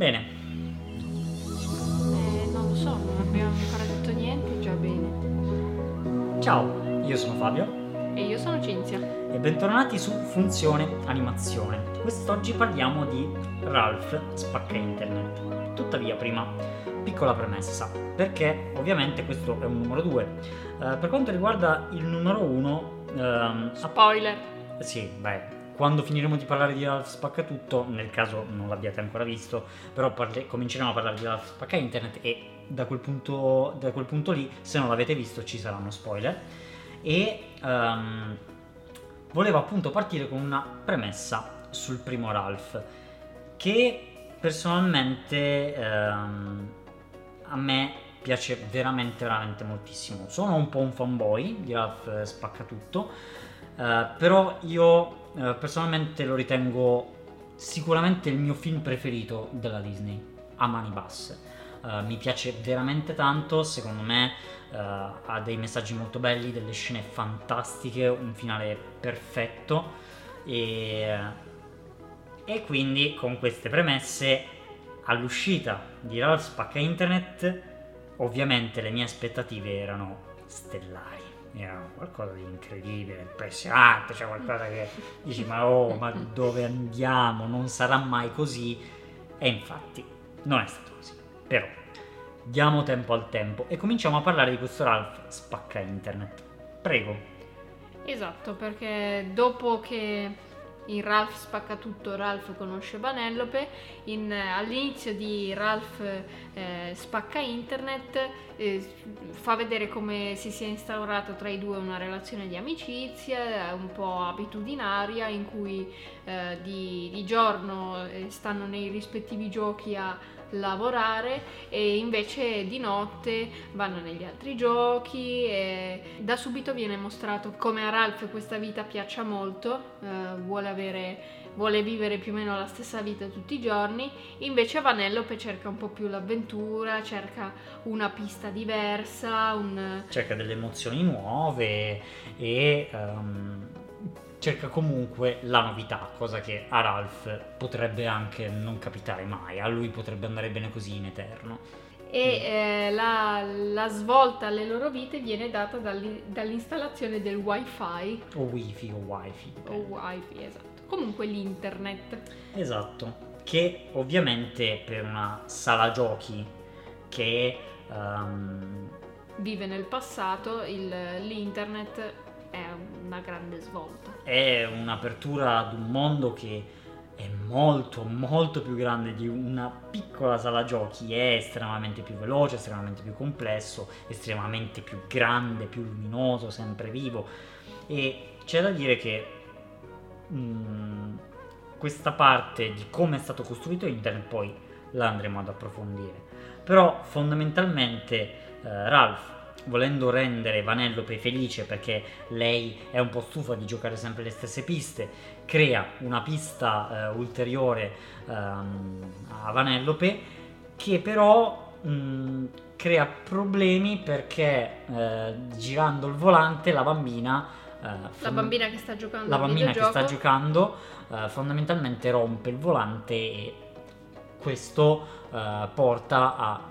Bene, Eh, non lo so, non abbiamo ancora detto niente, già bene. ciao, io sono Fabio E io sono Cinzia. e bentornati su Funzione Animazione. Quest'oggi parliamo di Ralph Spacca Internet. Tuttavia, prima, piccola premessa, perché ovviamente questo è un numero 2. per quanto riguarda il numero 1, ehm, Spoiler. Sì, beh, quando finiremo di parlare di Ralph Spacca Tutto, nel caso non l'abbiate ancora visto, però parle- cominceremo a parlare di Ralph Spacca Internet e da quel, punto, da quel punto lì, se non l'avete visto, ci saranno spoiler. E ehm, volevo appunto partire con una premessa sul primo Ralph, che personalmente ehm, a me piace veramente, veramente moltissimo. Sono un po' un fanboy di Ralph Spacca Tutto, eh, però io eh, personalmente lo ritengo sicuramente il mio film preferito della Disney, a mani basse. Eh, mi piace veramente tanto, secondo me eh, ha dei messaggi molto belli, delle scene fantastiche, un finale perfetto e, e quindi con queste premesse all'uscita di Ralph Spacca Internet ovviamente le mie aspettative erano stellari erano qualcosa di incredibile, impressionante, cioè qualcosa che dici ma oh, ma dove andiamo? Non sarà mai così. E infatti non è stato così. Però diamo tempo al tempo e cominciamo a parlare di questo Ralph spacca internet. Prego. Esatto, perché dopo che in Ralph spacca tutto, Ralph conosce Vanellope, in- all'inizio di Ralph eh, spacca internet eh, fa vedere come si sia instaurata tra i due una relazione di amicizia, un po' abitudinaria, in cui eh, di, di giorno eh, stanno nei rispettivi giochi a lavorare e invece di notte vanno negli altri giochi e da subito viene mostrato come a Ralph questa vita piaccia molto, eh, vuole avere vuole vivere più o meno la stessa vita tutti i giorni, invece Vanellope cerca un po' più l'avventura, cerca una pista diversa, un... cerca delle emozioni nuove e ehm, cerca comunque la novità, cosa che a Ralph potrebbe anche non capitare mai, a lui potrebbe andare bene così in eterno. e eh, la, la svolta alle loro vite viene data dall'i- dall'installazione del wifi O wifi o wifi. o wifi, esatto. Comunque l'internet. Esatto, che ovviamente per una sala giochi che ehm, Vive nel passato, il- l'internet è una grande svolta. è un'apertura ad un mondo che è molto molto più grande di una piccola sala giochi, è estremamente più veloce, estremamente più complesso, estremamente più grande, più luminoso, sempre vivo e c'è da dire che mm, questa parte di come è stato costruito internet poi la andremo ad approfondire. Però fondamentalmente eh, Ralph volendo rendere Vanellope felice perché lei è un po' stufa di giocare sempre le stesse piste, crea una pista eh, ulteriore ehm, a Vanellope che però mh, crea problemi perché eh, girando il volante la bambina eh, La fond- bambina che sta giocando la bambina che sta giocando eh, fondamentalmente rompe il volante e questo eh, porta a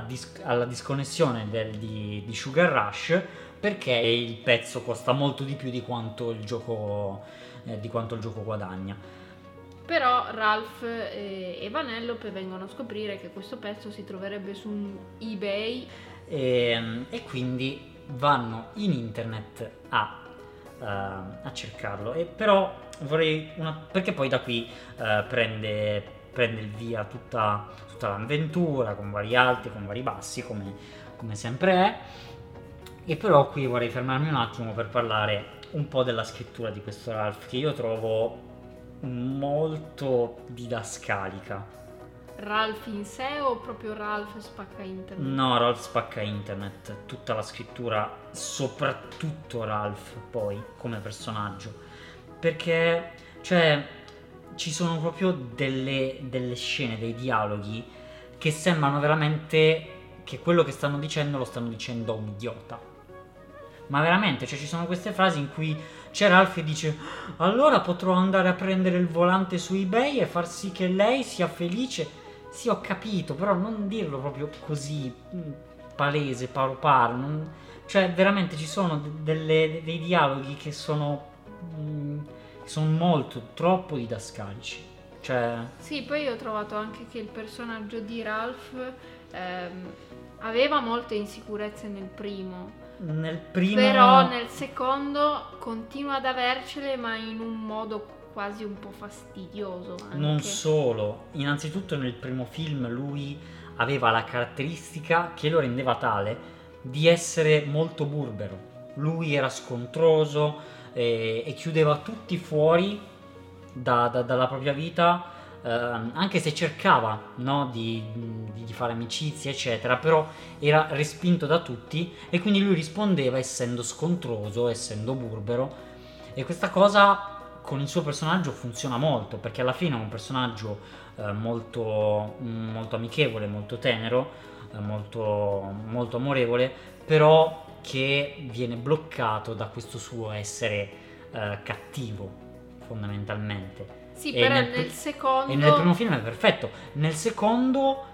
dis- alla disconnessione del- di, di Sugar Rush perché il pezzo costa molto di più di quanto il gioco, eh, di quanto il gioco guadagna. Però Ralph e Vanellope vengono a scoprire che questo pezzo si troverebbe su eBay E, e quindi vanno in internet a, eh, a cercarlo. E però vorrei una, perché poi da qui eh, prende, prende il via tutta, tutta l'avventura con vari alti, con vari bassi, come, come sempre è. E però qui vorrei fermarmi un attimo per parlare un po' della scrittura di questo Ralph che io trovo molto didascalica. Ralph in sé o proprio Ralph spacca internet? No, Ralph spacca internet, tutta la scrittura, soprattutto Ralph poi come personaggio, perché cioè ci sono proprio delle, delle scene, dei dialoghi che sembrano veramente che quello che stanno dicendo lo stanno dicendo a un idiota. Ma veramente, cioè ci sono queste frasi in cui c'è Ralph che dice allora potrò andare a prendere il volante su eBay e far sì che lei sia felice Sì, ho capito, però non dirlo proprio così mm, palese, paro paro. non- Cioè, veramente ci sono de- delle- dei dialoghi che sono. mm, sono molto, troppo didascalici. Cioè, Sì, poi ho trovato anche che il personaggio di Ralph ehm, aveva molte insicurezze nel primo, nel primo. però nel secondo continua ad avercele, ma in un modo quasi un po' fastidioso. Anche. Non solo, innanzitutto nel primo film lui aveva la caratteristica che lo rendeva tale di essere molto burbero. Lui era scontroso eh, e chiudeva tutti fuori da- da- dalla propria vita, ehm, anche se cercava no, di, di- di fare amicizie, eccetera, però era respinto da tutti e quindi lui rispondeva essendo scontroso, essendo burbero. E questa cosa con il suo personaggio funziona molto perché alla fine è un personaggio eh, molto, molto amichevole, molto tenero, eh, molto, molto amorevole, però che viene bloccato da questo suo essere eh, cattivo fondamentalmente. Sì, E però nel nel, secondo... E nel primo film è perfetto, nel secondo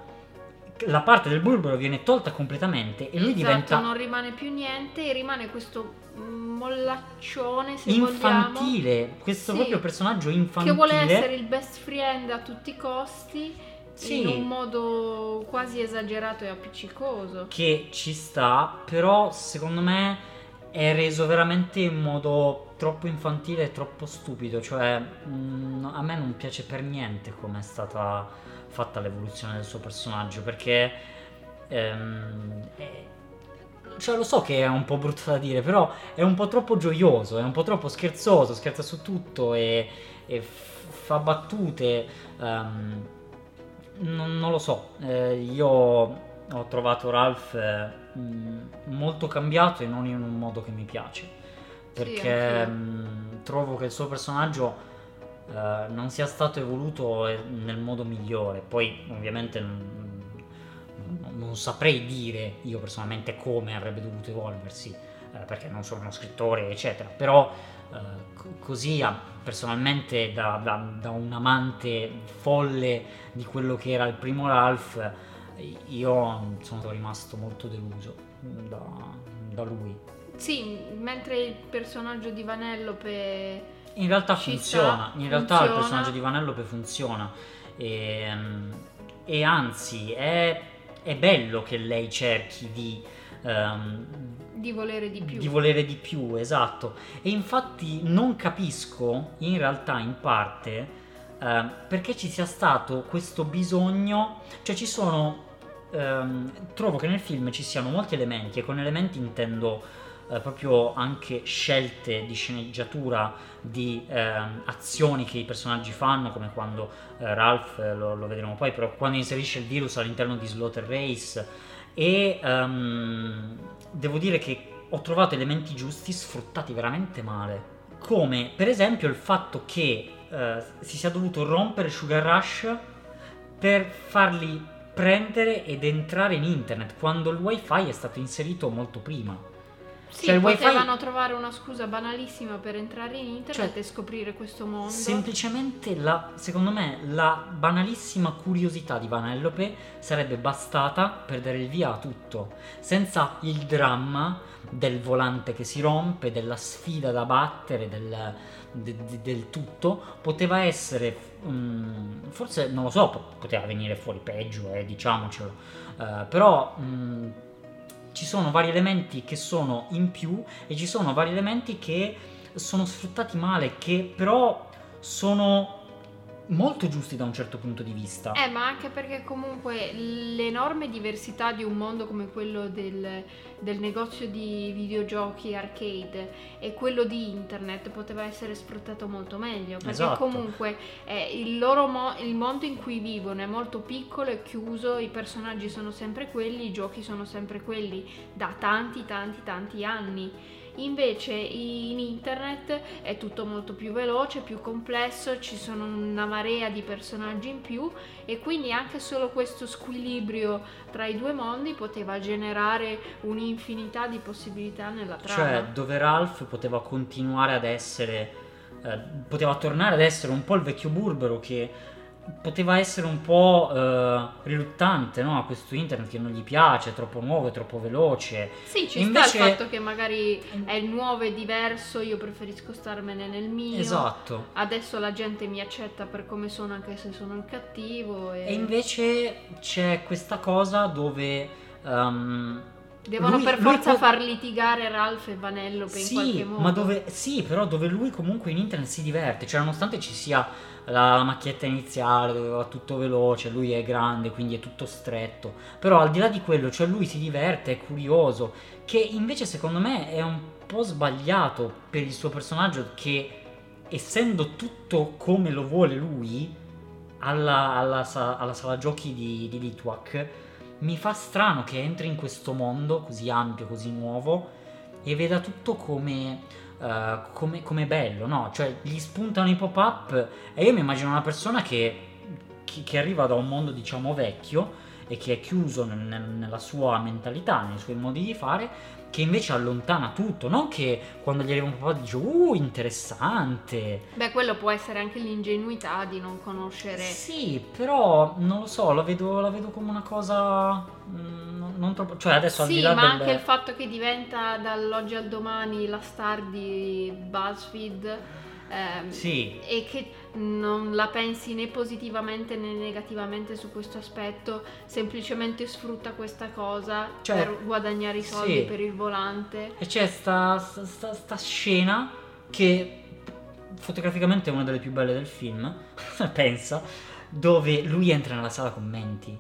la parte del burbero viene tolta completamente e lui Esatto, diventa non rimane più niente e rimane questo mm, mollaccione, se vogliamo, infantile, questo Sì. proprio personaggio che infantile. vuole essere il best friend a tutti i costi Sì. in un modo quasi esagerato e appiccicoso. che ci sta, però secondo me è reso veramente in modo troppo infantile e troppo stupido, cioè mm, a me non piace per niente come è stata fatta l'evoluzione del suo personaggio, perché ehm, è- cioè lo so che è un po' brutto da dire, però è un po' troppo gioioso, è un po' troppo scherzoso, scherza su tutto e, e fa battute. ehm, non, non lo so, eh, io ho trovato Ralph eh, mh, molto cambiato e non in un modo che mi piace. Perché anch'io. mh, trovo che il suo personaggio eh, non sia stato evoluto eh, nel modo migliore. Poi, ovviamente, non, non- saprei dire io personalmente come avrebbe dovuto evolversi, eh, perché non sono uno scrittore, eccetera. Però, così, a- personalmente, da, da- da un amante folle di quello che era il primo Ralph, io sono rimasto molto deluso da, da lui. Sì, mentre il personaggio di Vanellope In realtà funziona, in realtà il funziona. personaggio di Vanellope funziona e, e anzi è, è bello che lei cerchi di, ehm, di volere di più. di volere di più, esatto. E infatti non capisco in realtà in parte eh, perché ci sia stato questo bisogno, cioè ci sono, ehm, trovo che nel film ci siano molti elementi e con elementi intendo eh, proprio anche scelte di sceneggiatura, di ehm, azioni che i personaggi fanno, come quando eh, Ralph, eh, lo, lo vedremo poi, però quando inserisce il virus all'interno di Slaughter Race e ehm, devo dire che ho trovato elementi giusti sfruttati veramente male. Come per esempio il fatto che eh, si sia dovuto rompere Sugar Rush per farli prendere ed entrare in internet quando il wifi è stato inserito molto prima. Sì, Cioè, il wifi- potevano trovare una scusa banalissima per entrare in internet Cioè, e scoprire questo mondo. Semplicemente, la, secondo me, la banalissima curiosità di Vanellope sarebbe bastata per dare il via a tutto, senza il dramma del volante che si rompe, della sfida da battere, del, de- de- del tutto. Poteva essere, mm, forse non lo so, po- poteva venire fuori peggio, eh, diciamocelo, eh, però. mm, ci sono vari elementi che sono in più e ci sono vari elementi che sono sfruttati male, che però sono molto giusti da un certo punto di vista. Eh, ma anche perché comunque l'enorme diversità di un mondo come quello del, del negozio di videogiochi arcade e quello di internet poteva essere sfruttato molto meglio. Perché Esatto. comunque eh, il, loro mo- il mondo in cui vivono è molto piccolo e chiuso, i personaggi sono sempre quelli, i giochi sono sempre quelli da tanti, tanti, tanti anni. Invece in internet è tutto molto più veloce, più complesso, ci sono una marea di personaggi in più e quindi anche solo questo squilibrio tra i due mondi poteva generare un'infinità di possibilità nella trama. Cioè, dove Ralph poteva continuare ad essere, eh, poteva tornare ad essere un po' il vecchio burbero che poteva essere un po' eh, riluttante no? a questo internet che non gli piace, è troppo nuovo, è troppo veloce. Sì, ci Invece- sta il fatto che magari è nuovo e diverso, io preferisco starmene nel mio. Esatto. Adesso la gente mi accetta per come sono anche se sono il cattivo e, E invece c'è questa cosa dove... ehm, devono lui- per lui forza può- far litigare Ralph e Vanellope in qualche Sì, modo. ma dove, sì, però dove lui comunque in internet si diverte, cioè nonostante ci sia la, la macchietta iniziale dove va tutto veloce, lui è grande, quindi è tutto stretto, però al di là di quello, cioè lui si diverte, è curioso, che invece secondo me è un po' sbagliato per il suo personaggio che essendo tutto come lo vuole lui, alla, alla alla sala giochi di, di Litwak, mi fa strano che entri in questo mondo così ampio, così nuovo e veda tutto come, eh, come, come bello, no? Cioè gli spuntano i pop-up e io mi immagino una persona che, che- che arriva da un mondo diciamo vecchio e che è chiuso nel- nella sua mentalità, nei suoi modi di fare, che invece allontana tutto, non che quando gli arriva un pop-up dice uh interessante. Beh, quello può essere anche l'ingenuità di non conoscere. Sì, però non lo so, la vedo, la vedo come una cosa mm, non, troppo... Cioè adesso al Sì, di là ma del... anche il fatto che diventa dall'oggi al domani la star di BuzzFeed ehm, Sì, e che non la pensi né positivamente né negativamente su questo aspetto, semplicemente sfrutta questa cosa Cioè, per guadagnare i soldi sì. per il volante. e c'è sta, sta, sta- scena che fotograficamente è una delle più belle del film, pensa, dove lui entra nella sala commenti.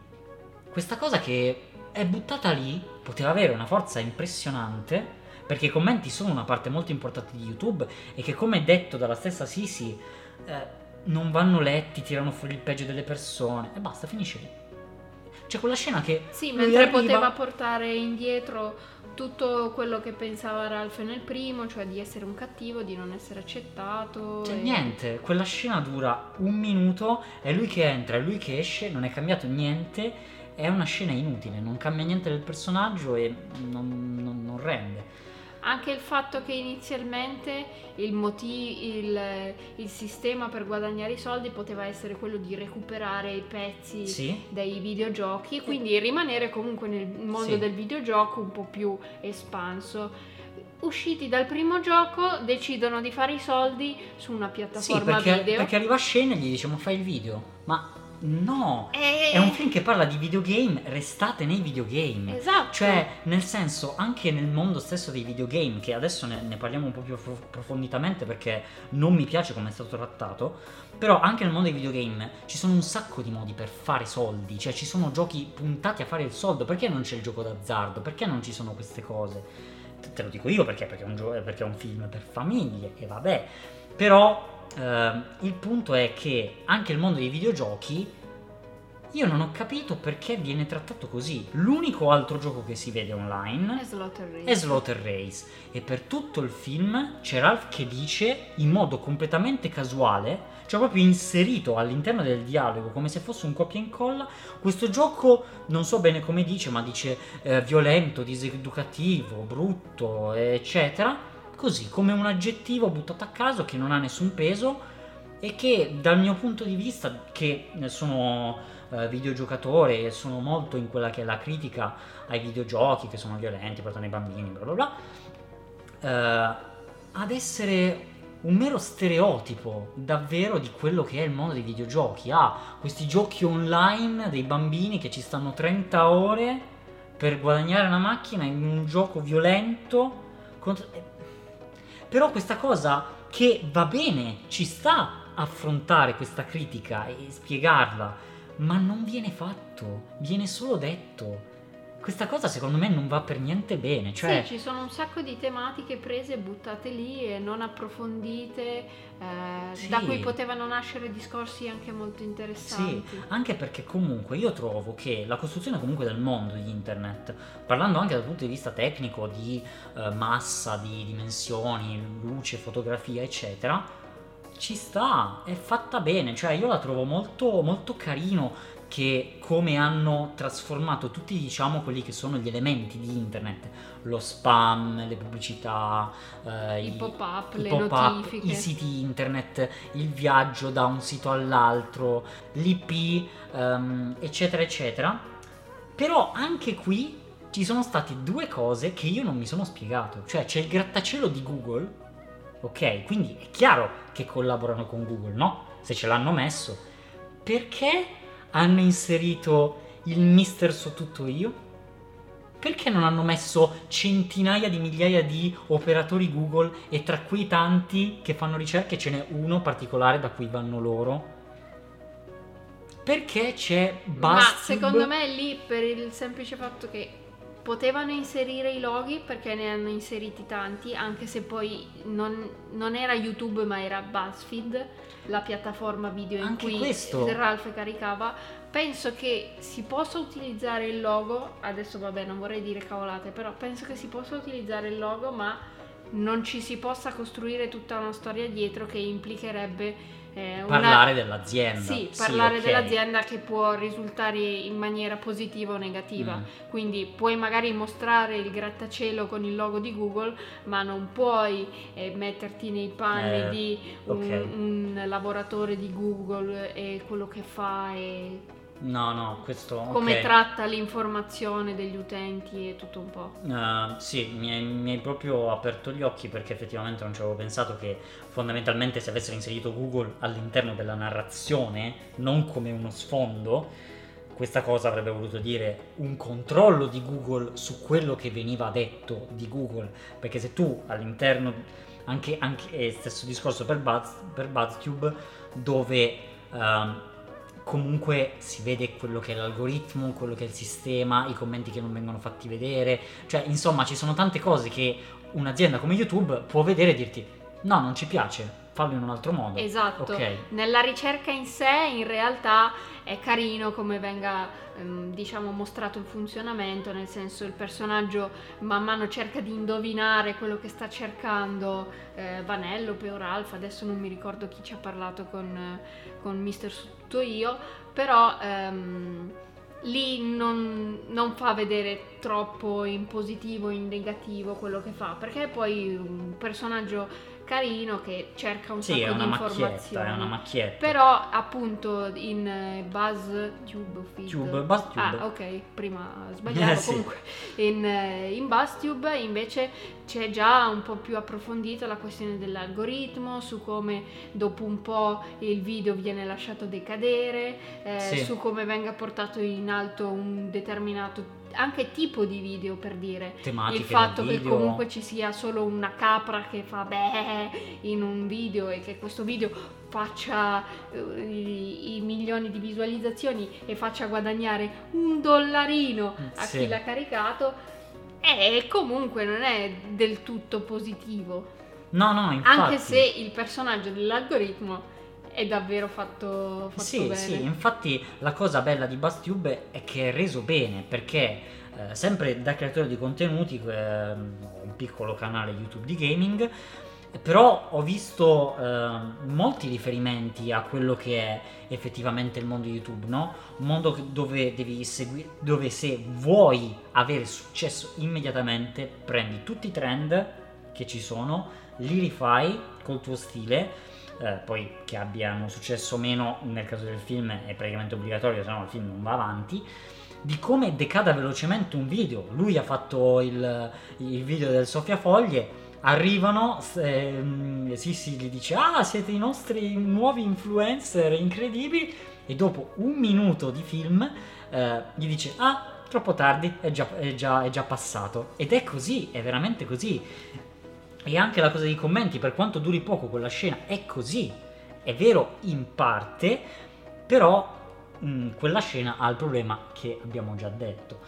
Questa cosa che è buttata lì poteva avere una forza impressionante perché i commenti sono una parte molto importante di YouTube e che come detto dalla stessa Sisi eh, non vanno letti, tirano fuori il peggio delle persone e basta, finisce lì. C'è quella scena che Sì, mentre arriva- poteva portare indietro tutto quello che pensava Ralph nel primo, cioè di essere un cattivo, di non essere accettato. Cioè, e- niente, quella scena dura un minuto, è lui che entra, è lui che esce, non è cambiato niente, è una scena inutile, non cambia niente del personaggio e non, non- non rende. Anche il fatto che inizialmente il, moti- il, il sistema per guadagnare i soldi poteva essere quello di recuperare i pezzi Sì? dai videogiochi e quindi rimanere comunque nel mondo Sì. del videogioco un po' più espanso. Usciti dal primo gioco decidono di fare i soldi su una Sì, piattaforma perché, video. perché arriva Shane e gli dice ma fai il video? Ma no! E- È un film che parla di videogame, restate nei videogame. Esatto. Cioè, nel senso, anche nel mondo stesso dei videogame, che adesso ne, ne parliamo un po' più approfonditamente perché non mi piace come è stato trattato, però anche nel mondo dei videogame ci sono un sacco di modi per fare soldi, cioè ci sono giochi puntati a fare il soldo, perché non c'è il gioco d'azzardo? Perché non ci sono queste cose? Te- Te lo dico io perché, perché, è un gio- perché è un film per famiglie e vabbè, però ehm, il punto è che anche il mondo dei videogiochi io non ho capito perché viene trattato così. L'unico altro gioco che si vede online È Slaughter Race. è Slaughter Race e per tutto il film c'è Ralph che dice in modo completamente casuale, cioè proprio inserito all'interno del dialogo come se fosse un copia e incolla, questo gioco non so bene come dice, ma dice eh, violento, diseducativo, brutto, eccetera, così come un aggettivo buttato a caso che non ha nessun peso e che dal mio punto di vista che sono eh, videogiocatore e sono molto in quella che è la critica ai videogiochi che sono violenti, portano i bambini, bla bla bla, eh, ad essere un mero stereotipo davvero di quello che è il mondo dei videogiochi. Ha questi giochi online dei bambini che ci stanno 30 ore per guadagnare una macchina in un gioco violento. contro- Però questa cosa che va bene, ci sta affrontare questa critica e spiegarla, ma non viene fatto, viene solo detto. Questa cosa secondo me non va per niente bene, cioè Sì, ci sono un sacco di tematiche prese e buttate lì e non approfondite, eh, Sì. da cui potevano nascere discorsi anche molto interessanti. Anche perché comunque io trovo che la costruzione comunque del mondo di internet, parlando anche dal punto di vista tecnico di eh, massa, di dimensioni, luce, fotografia, eccetera, ci sta, è fatta bene, cioè io la trovo molto, molto carino che come hanno trasformato tutti diciamo quelli che sono gli elementi di internet, lo spam, le pubblicità, eh, I pop-up, i le pop-up, notifiche. i siti internet, il viaggio da un sito all'altro, l'IP, ehm, eccetera, eccetera. Però anche qui ci sono state due cose che io non mi sono spiegato. Cioè c'è il grattacielo di Google, ok? Quindi è chiaro che collaborano con Google, no? Se ce l'hanno messo. Perché hanno inserito il mister so tutto io? Perché non hanno messo centinaia di migliaia di operatori Google e tra quei tanti che fanno ricerche ce n'è uno particolare da cui vanno loro? Perché c'è Ma BuzzTube? secondo me è lì per il semplice fatto che potevano inserire i loghi perché ne hanno inseriti tanti, anche se poi non, non era YouTube ma era BuzzFeed, la piattaforma video in Anche cui questo. Ralph caricava. Penso che si possa utilizzare il logo, adesso vabbè non vorrei dire cavolate, però penso che si possa utilizzare il logo ma non ci si possa costruire tutta una storia dietro che implicherebbe una- Parlare dell'azienda. sì, parlare ok. dell'azienda che può risultare in maniera positiva o negativa. Mm. Quindi puoi magari mostrare il grattacielo con il logo di Google, ma non puoi eh, metterti nei panni Eh, di un, ok. un lavoratore di Google e quello che fa e No, no, questo... come ok. tratta l'informazione degli utenti e tutto un po'. Uh, sì, mi hai, mi hai proprio aperto gli occhi perché effettivamente non ci avevo pensato che fondamentalmente se avessero inserito Google all'interno della narrazione, non come uno sfondo, questa cosa avrebbe voluto dire un controllo di Google su quello che veniva detto di Google, perché se tu all'interno, anche, anche eh, stesso discorso per, Buzz, per BuzzTube, dove ehm, comunque si vede quello che è l'algoritmo, quello che è il sistema, i commenti che non vengono fatti vedere, cioè insomma ci sono tante cose che un'azienda come YouTube può vedere e dirti no, non ci piace, fallo in un altro modo. Esatto. Ok. Nella ricerca in sé in realtà è carino come venga ehm, diciamo mostrato il funzionamento, nel senso il personaggio man mano cerca di indovinare quello che sta cercando eh, Vanellope o Ralph, adesso non mi ricordo chi ci ha parlato con, con Mister Tutto Io, però ehm, lì non, non fa vedere troppo in positivo o in negativo quello che fa, perché poi un personaggio carino che cerca un Sì, sacco di informazioni. è una macchietta. Però appunto in BuzzTube Feed- Tube, BuzzTube. Ah, ok, prima sbagliavo. Eh, sì. Comunque, in, in BuzzTube invece c'è già un po' più approfondita la questione dell'algoritmo, su come dopo un po' il video viene lasciato decadere, eh, Sì. su come venga portato in alto un determinato anche tipo di video per dire Tematiche il fatto che comunque ci sia solo una capra che fa beh in un video e che questo video faccia eh, i, i milioni di visualizzazioni e faccia guadagnare un dollarino a Sì. chi l'ha caricato e comunque non è del tutto positivo No, no, infatti. anche se il personaggio dell'algoritmo è davvero fatto, fatto Sì, bene sì, infatti la cosa bella di BuzzTube è che è reso bene perché eh, sempre da creatore di contenuti, eh, ho un piccolo canale YouTube di gaming, però ho visto eh, molti riferimenti a quello che è effettivamente il mondo YouTube, no? Un mondo dove devi seguire, dove se vuoi avere successo immediatamente prendi tutti i trend che ci sono, li rifai col tuo stile eh, poi che abbiano successo o meno nel caso del film è praticamente obbligatorio, se no il film non va avanti. Di come decada velocemente un video. Lui ha fatto il, il video del Soffiafoglie. Arrivano, ehm, Sissi gli dice: Ah, siete i nostri nuovi influencer incredibili. E dopo un minuto di film eh, gli dice: Ah, troppo tardi, è già, è già- è già passato. Ed è così, è veramente così. E anche la cosa dei commenti, per quanto duri poco quella scena, è così. È vero in parte, però mh, quella scena ha il problema che abbiamo già detto.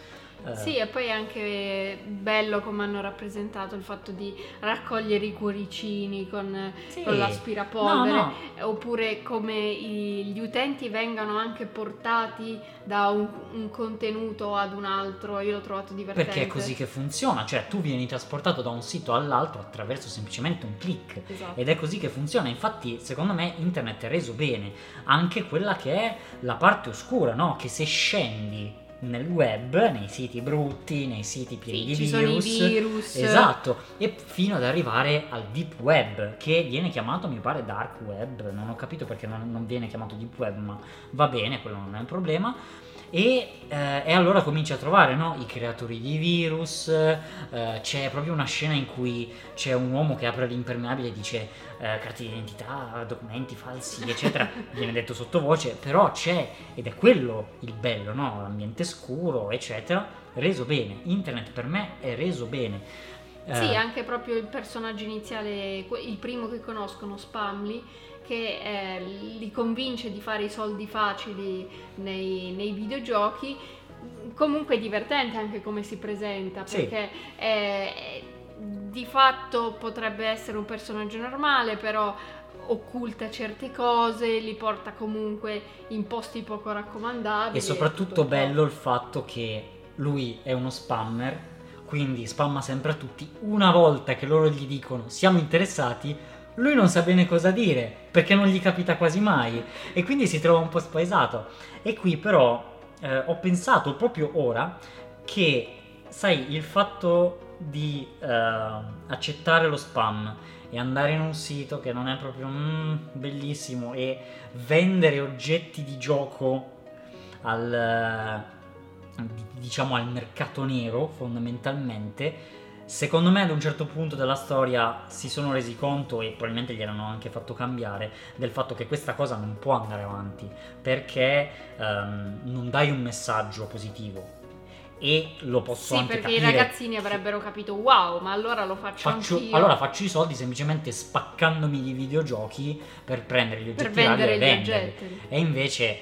Eh, Sì, e poi è anche bello come hanno rappresentato il fatto di raccogliere i cuoricini con, sì. con l'aspirapolvere, No, no. oppure come i- gli utenti vengano anche portati da un, un contenuto ad un altro. Io l'ho trovato divertente. Perché è così che funziona, cioè tu vieni trasportato da un sito all'altro attraverso semplicemente un click. Esatto. Ed è così che funziona, infatti secondo me internet è reso bene, anche quella che è la parte oscura, no? Che se scendi nel web, nei siti brutti, nei siti pieni Sì, di virus, virus. Esatto, e fino ad arrivare al deep web, che viene chiamato, mi pare, dark web, non ho capito perché non, non viene chiamato deep web, ma va bene, quello non è un problema. E, eh, e allora cominci a trovare no, i creatori di virus, eh, c'è proprio una scena in cui c'è un uomo che apre l'impermeabile e dice eh, carte d'identità, documenti falsi, eccetera, viene detto sottovoce, però c'è, ed è quello il bello, no? l'ambiente scuro, eccetera, reso bene. Internet per me è reso bene. Sì, Eh, anche proprio il personaggio iniziale, il primo che conoscono, Spamly, che eh, li convince di fare i soldi facili nei, nei videogiochi. Comunque è divertente anche come si presenta, Sì. perché è- di fatto potrebbe essere un personaggio normale, però occulta certe cose, li porta comunque in posti poco raccomandabili. E soprattutto bello il fatto che lui è uno spammer, quindi spamma sempre a tutti. Una volta che loro gli dicono siamo interessati, lui non sa bene cosa dire, perché non gli capita quasi mai. E quindi si trova un po' spaesato. E qui però eh, ho pensato proprio ora che, sai, il fatto di eh, accettare lo spam e andare in un sito che non è proprio mm, bellissimo e vendere oggetti di gioco al di- diciamo al mercato nero fondamentalmente secondo me ad un certo punto della storia si sono resi conto e probabilmente gliel'hanno anche fatto cambiare del fatto che questa cosa non può andare avanti perché ehm, non dai un messaggio positivo e lo posso Sì, anche perché i ragazzini avrebbero capito wow, ma allora lo faccio, Faccio- anch'io. allora faccio i soldi semplicemente spaccandomi di videogiochi per prendere gli per oggetti vari vendere e venderli. E invece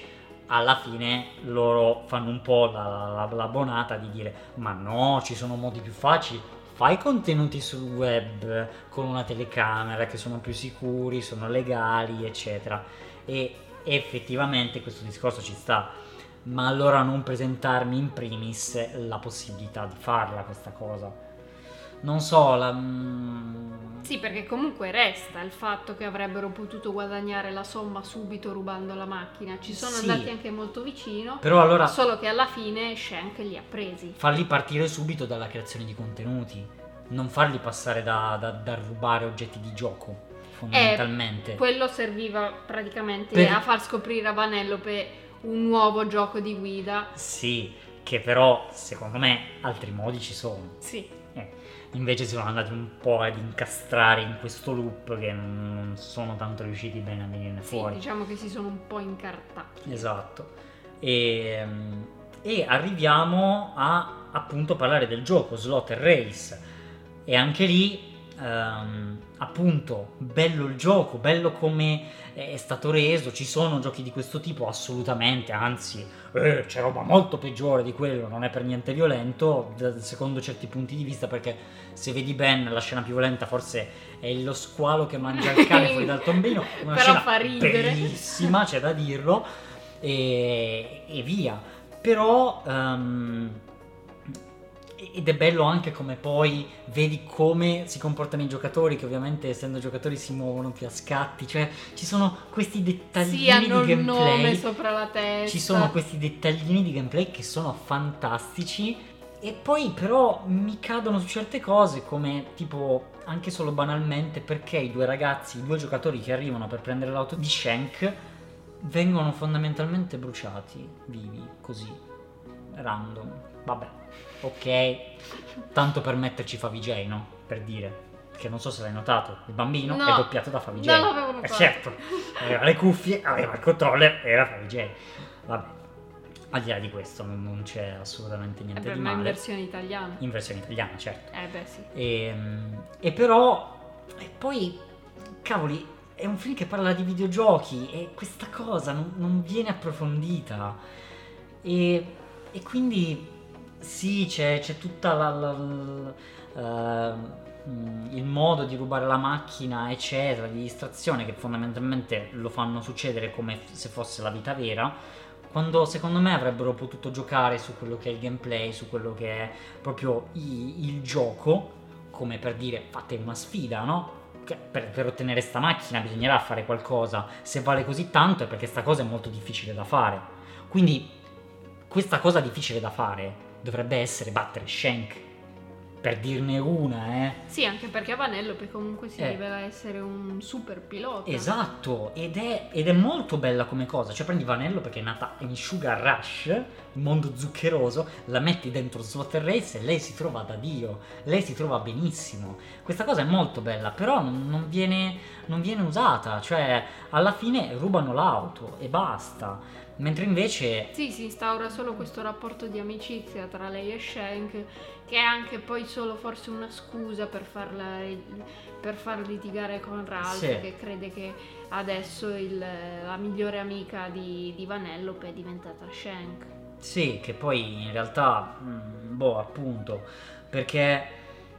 alla fine loro fanno un po' la, la, la bonata di dire ma no, ci sono modi più facili. Fai contenuti sul web con una telecamera che sono più sicuri, sono legali, eccetera. E effettivamente questo discorso ci sta. Ma allora non presentarmi in primis la possibilità di farla questa cosa. Non so, la... mm, Sì, perché comunque resta il fatto che avrebbero potuto guadagnare la somma subito rubando la macchina. Ci sono Sì. andati anche molto vicino, Però allora solo che alla fine Shank li ha presi. farli partire subito dalla creazione di contenuti, non farli passare da, da- da rubare oggetti di gioco, fondamentalmente. Quello serviva praticamente Per- a far scoprire a Vanellope un nuovo gioco di guida. Sì, che però secondo me altri modi ci sono. Sì, Eh, invece si sono andati un po' ad incastrare in questo loop che non sono tanto riusciti bene a venirne sì, fuori. diciamo che si sono un po' incartati. Esatto. E, e arriviamo a appunto parlare del gioco Slaughter Race. E anche lì, ehm, appunto, bello il gioco, bello come è stato reso. Ci sono giochi di questo tipo? Assolutamente, anzi, eh, c'è roba molto peggiore di quello. Non è per niente violento, secondo certi punti di vista, perché se vedi Ben, la scena più violenta forse è lo squalo che mangia il cane fuori dal tombino. Una Però scena fa ridere. bellissima, c'è da dirlo, e, e via. Però. ehm, ed è bello anche come poi vedi come si comportano i giocatori, che ovviamente essendo giocatori si muovono più a scatti, cioè ci sono questi dettaglini Sì, hanno di un nome gameplay. sopra la testa. Ci sono questi dettaglini di gameplay che sono fantastici e poi però mi cadono su certe cose come tipo anche solo banalmente perché i due ragazzi, i due giocatori che arrivano per prendere l'auto di Shank vengono fondamentalmente bruciati vivi così random. Vabbè, ok. Tanto per metterci Favij, no? Per dire. Che non so se l'hai notato, il bambino No, è doppiato da Favij. non l'avevo Eh, notato. certo, aveva le cuffie, aveva il controller, era Favij. Vabbè, al di là di questo non, non c'è assolutamente Eh niente beh, di ma in male. versione italiana. In versione italiana, certo. Eh beh sì. E, e però, e poi, cavoli, è un film che parla di videogiochi e questa cosa non, non viene approfondita. E, e quindi Sì, c'è, c'è tutta la, la- la- ehm, il modo di rubare la macchina, eccetera, di distrazione che fondamentalmente lo fanno succedere come se fosse la vita vera. Quando secondo me avrebbero potuto giocare su quello che è il gameplay, su quello che è proprio i- il gioco, come per dire fate una sfida, no? Per, per ottenere sta macchina bisognerà fare qualcosa. Se vale così tanto è perché sta cosa è molto difficile da fare. Quindi questa cosa difficile da fare dovrebbe essere battere Shank. Per dirne una, eh. Sì, anche perché Vanellope comunque si Eh. rivela essere un super pilota. Esatto, ed è, ed è molto bella come cosa. Cioè, prendi Vanello perché è nata in Sugar Rush, il mondo zuccheroso, la metti dentro Slaughter Race e lei si trova da Dio. Lei si trova benissimo. Questa cosa è molto bella, però non viene, non viene usata. Cioè, alla fine rubano l'auto e basta. Mentre invece Sì, si instaura solo questo rapporto di amicizia tra lei e Shank, che è anche poi solo forse una scusa per farla per far litigare con Ralph, Sì. che crede che adesso il- la migliore amica di, di Vanellope è diventata Shank. Sì, che poi in realtà, mm, boh, appunto, perché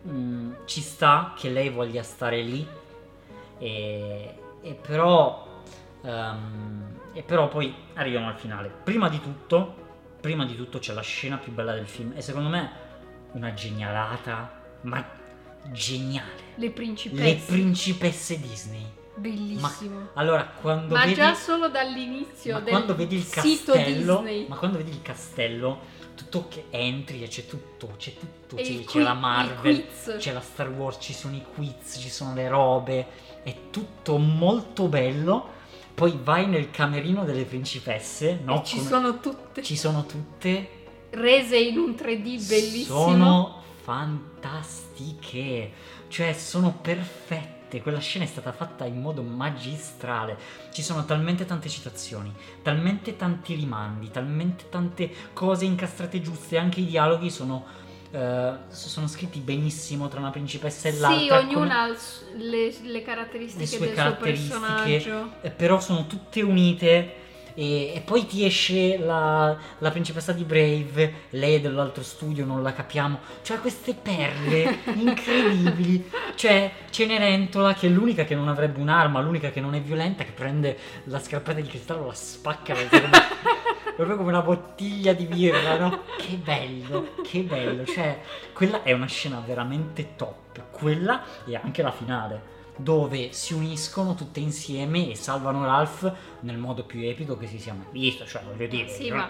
mm, ci sta che lei voglia stare lì, e, e però, ehm, e però poi arriviamo al finale. Prima di tutto, prima di tutto c'è la scena più bella del film, e secondo me una genialata, ma geniale. Le principesse. Le principesse Disney. Bellissimo. Allora, quando Ma, vedi... già solo dall'inizio Ma del quando vedi il sito castello, Disney. ma quando vedi il castello, tutto che entri e c'è tutto, c'è tutto, c'è, il c'è qui- la Marvel, c'è la Star Wars, ci sono i quiz, ci sono le robe, è tutto molto bello. Poi vai nel camerino delle principesse, no? E ci Come- sono tutte ci sono tutte rese in un 3D bellissimo. sono fantastiche, cioè sono perfette. Quella scena è stata fatta in modo magistrale. Ci sono talmente tante citazioni, talmente tanti rimandi, talmente tante cose incastrate giuste. Anche i dialoghi sono, eh, sono scritti benissimo tra una principessa e l'altra. Sì, ognuna ha le, le caratteristiche le sue del caratteristiche, suo personaggio. eh, però sono tutte unite. E, e poi ti esce la, la principessa di Brave, lei è dell'altro studio, non la capiamo. Cioè, queste perle incredibili. Cioè, Cenerentola, che è l'unica che non avrebbe un'arma, l'unica che non è violenta, che prende la scarpetta di cristallo, la spacca, la proprio come una bottiglia di birra, no? Che bello, che bello. Cioè, quella è una scena veramente top. Quella e anche la finale dove si uniscono tutte insieme e salvano Ralph nel modo più epico che si sia mai visto. Cioè, voglio dire, Sì, no? ma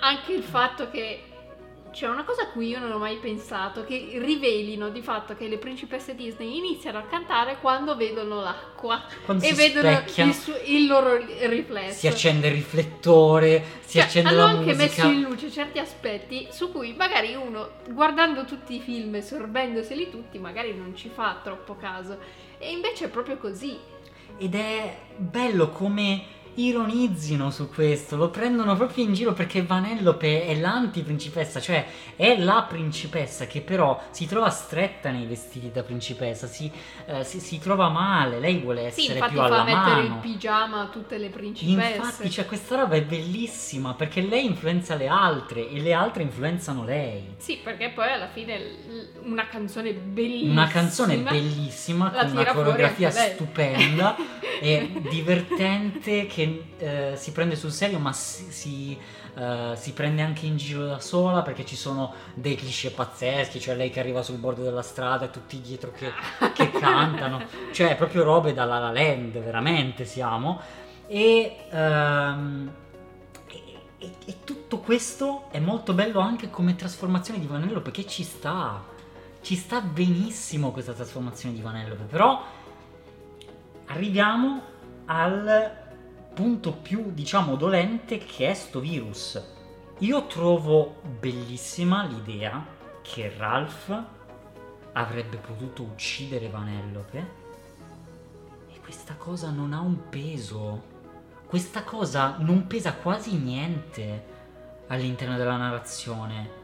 anche il fatto che c'è una cosa a cui io non ho mai pensato, che rivelino di fatto che le principesse Disney iniziano a cantare quando vedono l'acqua quando e vedono il, su- il loro riflesso. si accende il riflettore, si Cioè, accende hanno la anche musica. messo in luce certi aspetti su cui magari uno, guardando tutti i film e sorbendoseli tutti, magari non ci fa troppo caso. E invece è proprio così. Ed è bello come ironizzino su questo, lo prendono proprio in giro perché Vanellope è l'antiprincipessa, cioè è la principessa che però si trova stretta nei vestiti da principessa, si, eh, si- si trova male, lei vuole Sì, essere infatti più fa alla mettere mano. il pigiama a tutte le principesse. Infatti, cioè, questa roba è bellissima perché lei influenza le altre e le altre influenzano lei. Sì, perché poi alla fine una canzone bellissima. Una canzone bellissima con una coreografia stupenda e divertente che eh, si prende sul serio ma si, si, eh, si prende anche in giro da sola perché ci sono dei cliché pazzeschi, cioè lei che arriva sul bordo della strada e tutti dietro che, che cantano, cioè proprio robe da La La Land, veramente siamo. E, ehm, e- e tutto questo è molto bello anche come trasformazione di Vanello perché ci sta. Ci sta benissimo questa trasformazione di Vanellope, però arriviamo al punto più, diciamo, dolente che è sto virus. Io trovo bellissima l'idea che Ralph avrebbe potuto uccidere Vanellope e questa cosa non ha un peso. Questa cosa non pesa quasi niente all'interno della narrazione.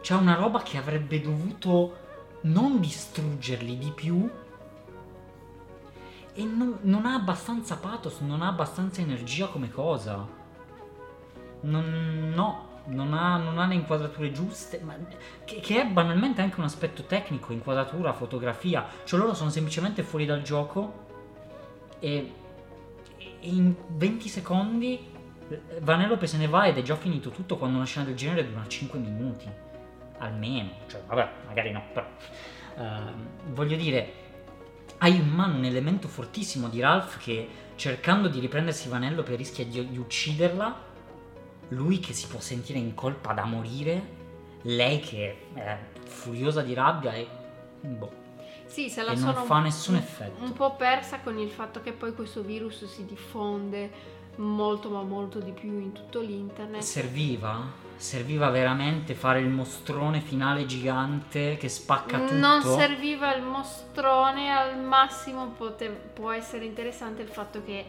C'è una roba che avrebbe dovuto non distruggerli di più e non, non ha abbastanza pathos, non ha abbastanza energia come cosa. Non, no, non ha, non ha le inquadrature giuste, ma che, che, è banalmente anche un aspetto tecnico, inquadratura, fotografia, cioè loro sono semplicemente fuori dal gioco e, e in 20 secondi eh, Vanellope se ne va ed è già finito tutto quando una scena del genere dura 5 minuti, almeno, cioè vabbè, magari no, però uh, voglio dire, hai in mano un elemento fortissimo di Ralph che cercando di riprendersi Vanellope rischia di, di ucciderla lui che si può sentire in colpa da morire, lei che è furiosa di rabbia e boh. Sì, se la e non fa nessun un, effetto. Un po' persa con il fatto che poi questo virus si diffonde molto ma molto di più in tutto l'internet. Serviva? Serviva veramente fare il mostrone finale gigante che spacca tutto? Non serviva il mostrone, al massimo pote- può essere interessante il fatto che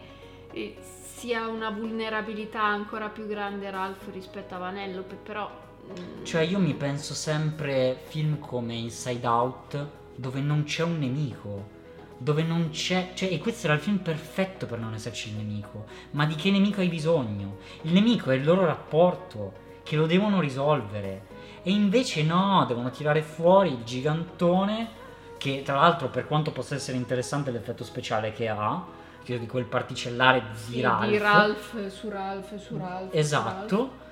eh, sia una vulnerabilità ancora più grande Ralph rispetto a Vanellope, però... Mm, cioè io mi penso sempre film come Inside Out dove non c'è un nemico, dove non c'è... Cioè, e questo era il film perfetto per non esserci il nemico. Ma di che nemico hai bisogno? Il nemico è il loro rapporto, che lo devono risolvere. E invece no, devono tirare fuori il gigantone, che tra l'altro per quanto possa essere interessante l'effetto speciale che ha, di quel particellare di sì, Ralph. Di Ralph su Ralph su Ralph. Esatto. Su Ralph.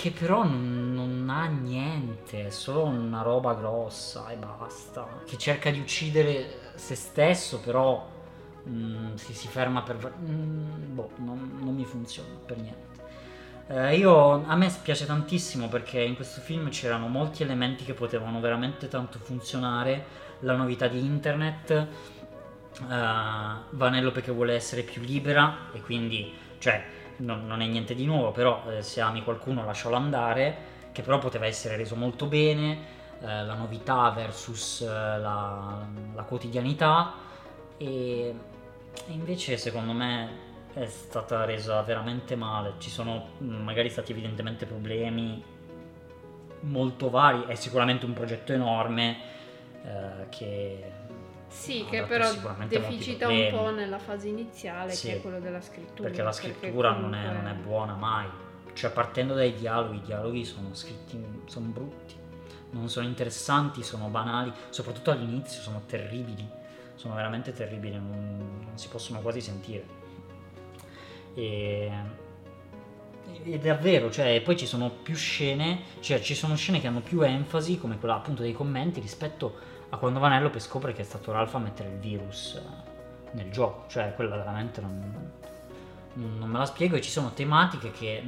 Che però non, non, ha niente, è solo una roba grossa e basta. Che cerca di uccidere se stesso, però mm, si, si, ferma per... Mm, boh, non, non, mi funziona per niente. Eh, io, a me piace tantissimo perché in questo film c'erano molti elementi che potevano veramente tanto funzionare. La novità di internet, uh, Vanellope che vuole essere più libera e quindi, cioè, non, non è niente di nuovo, però eh, se ami qualcuno lascialo andare, che però poteva essere reso molto bene, eh, la novità versus eh, la, la, quotidianità. E, invece secondo me è stata resa veramente male, ci sono mm, magari stati evidentemente problemi molto vari, è sicuramente un progetto enorme eh, che sì, che però deficita un po' nella fase iniziale, sì, che è quello della scrittura. Perché la scrittura perché comunque... non, è, non, è, buona mai. Cioè, partendo dai dialoghi, i dialoghi sono scritti, sono brutti, non sono interessanti, sono banali, soprattutto all'inizio sono terribili, sono veramente terribili, non, non si possono quasi sentire. E, ed è vero, cioè, poi ci sono più scene, cioè ci sono scene che hanno più enfasi, come quella appunto dei commenti, rispetto a quando Vanellope scopre che è stato Ralph a mettere il virus eh, nel gioco, cioè quella veramente non, non me la spiego. E ci sono tematiche che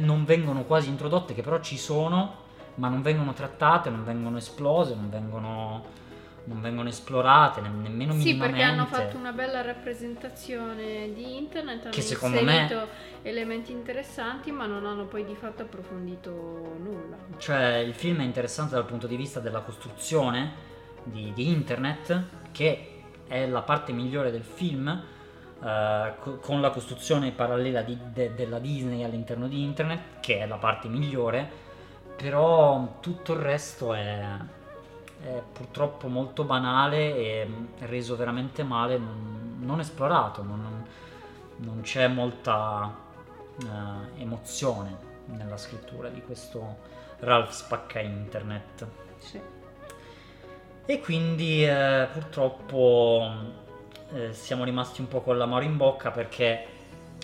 non vengono quasi introdotte, che però ci sono, ma non vengono trattate, non vengono esplose, non vengono non vengono esplorate ne- nemmeno sì, minimamente. Sì, perché hanno fatto una bella rappresentazione di internet, hanno che secondo me elementi interessanti, ma non hanno poi di fatto approfondito nulla. Cioè, il film è interessante dal punto di vista della costruzione di, di internet, che è la parte migliore del film. Co- con la costruzione parallela di, de- della Disney all'interno di internet, che è la parte migliore, però tutto il resto è, è purtroppo molto banale e mm, reso veramente male, non, non esplorato, non, non, c'è molta uh, emozione nella scrittura di questo Ralph spacca internet. Sì. E quindi eh, purtroppo eh, siamo rimasti un po' con l'amore in bocca perché,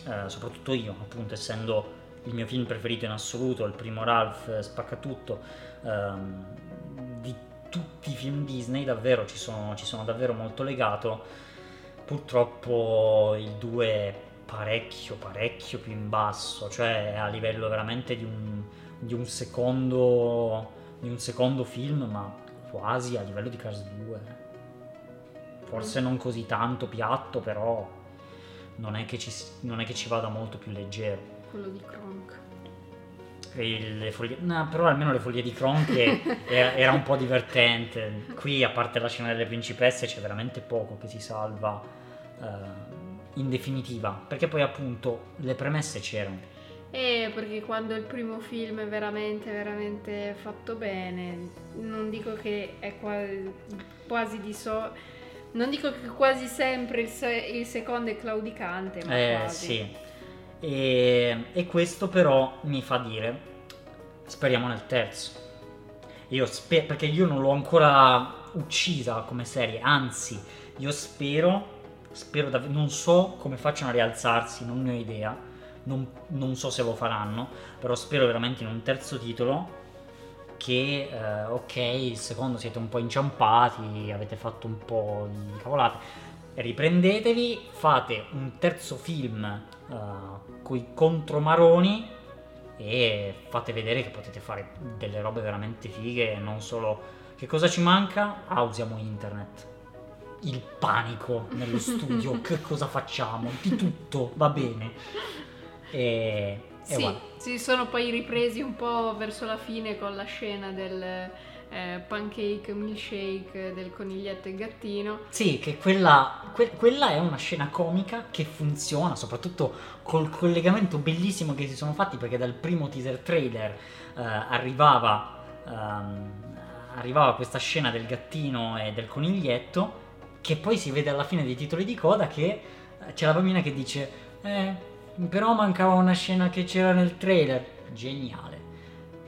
eh, soprattutto io, appunto essendo il mio film preferito in assoluto, il primo Ralph spacca tutto, ehm, tutti i film Disney davvero ci sono, ci sono davvero molto legato. Purtroppo il 2 è parecchio, parecchio più in basso, cioè a livello veramente di un, di un, secondo, di un secondo film, ma quasi a livello di Cars 2. Forse non così tanto piatto, però non è che ci, non è che ci vada molto più leggero. Quello di Kronk le foglie, no, però almeno le foglie di Cronche era, era, un po' divertente. Qui, a parte la scena delle principesse, c'è veramente poco che si salva uh, in definitiva, perché poi appunto le premesse c'erano. Eh, perché quando il primo film è veramente, veramente fatto bene, non dico che è quasi, quasi di so... Non dico che quasi sempre il, se- il secondo è claudicante, ma eh, quasi. sì E, e questo però mi fa dire, speriamo nel terzo. Io spero, perché io non l'ho ancora uccisa come serie, anzi, io spero, spero dav- non so come facciano a rialzarsi, non ne ho idea, non, non so se lo faranno, però spero veramente in un terzo titolo che, eh, ok, il secondo siete un po' inciampati, avete fatto un po' di cavolate, riprendetevi, fate un terzo film uh, coi contromaroni e fate vedere che potete fare delle robe veramente fighe, non solo... Che cosa ci manca? Ah, usiamo internet. Il panico nello studio, che cosa facciamo? Di tutto, va bene. E, e Sì, si sono poi ripresi un po' verso la fine con la scena del eh, pancake milkshake del coniglietto e gattino. Sì, che quella, que- quella è una scena comica che funziona, soprattutto col collegamento bellissimo che si sono fatti, perché dal primo teaser trailer eh, arrivava, ehm, arrivava questa scena del gattino e del coniglietto, che poi si vede alla fine dei titoli di coda che eh, c'è la bambina che dice, eh, però mancava una scena che c'era nel trailer. Geniale.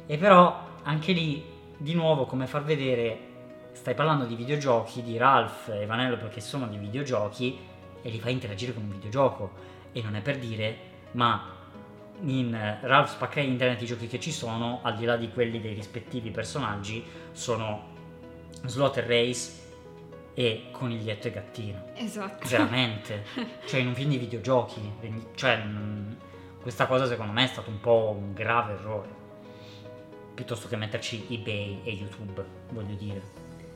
E però anche lì, di nuovo, come far vedere stai parlando di videogiochi, di Ralph e Vanello perché sono di videogiochi e li fai interagire con un videogioco. E non è per dire ma in eh, Ralph spacca internet i giochi che ci sono al di là di quelli dei rispettivi personaggi sono Slaughter Race e Coniglietto e Gattino. Esatto. veramente. Cioè in un film di videogiochi cioè mh, questa cosa secondo me è stato un po' un grave errore piuttosto che metterci eBay e YouTube voglio dire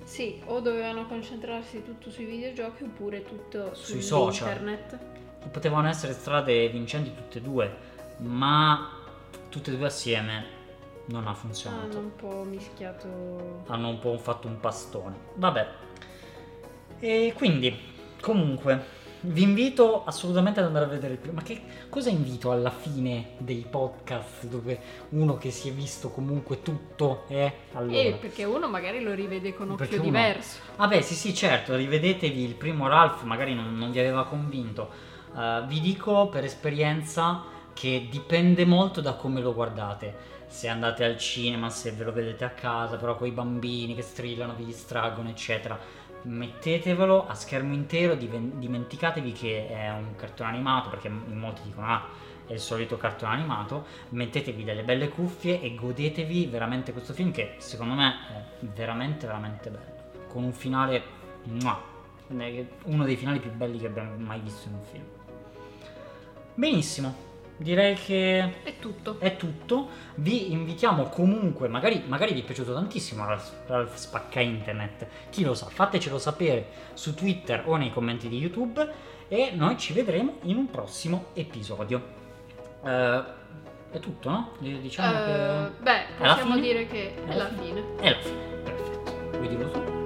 Sì, o dovevano concentrarsi tutto sui videogiochi oppure tutto Sui su social. internet. Potevano essere strade vincenti tutte e due, ma tutte e due assieme non ha funzionato. Hanno un po' mischiato. Hanno un po' fatto un pastone. Vabbè. E quindi, comunque, vi invito assolutamente ad andare a vedere il primo. Ma che cosa invito alla fine dei podcast dove uno che si è visto comunque tutto è allora? Eh, perché uno magari lo rivede con occhio uno- diverso. Vabbè, sì, sì, certo, rivedetevi il primo Ralph, magari non, non vi aveva convinto. Uh, vi dico per esperienza che dipende molto da come lo guardate. Se andate al cinema, se ve lo vedete a casa, però con i bambini che strillano, vi distraggono, eccetera. Mettetevelo a schermo intero, dimenticatevi che è un cartone animato, perché in molti dicono ah, è il solito cartone animato. Mettetevi delle belle cuffie e godetevi veramente questo film che secondo me è veramente, veramente bello. Con un finale, mua, è uno dei finali più belli che abbiamo mai visto in un film. Benissimo, direi che È tutto. è tutto. Vi invitiamo comunque, magari, magari vi è piaciuto tantissimo Ralph, Ralph Spacca Internet, chi lo sa, fatecelo sapere su Twitter o nei commenti di YouTube e noi ci vedremo in un prossimo episodio. Eh, è tutto, no? Diciamo Eh, che beh, è la possiamo fine? dire che È la la fine. è la fine. Perfetto. Vuoi dirlo tu?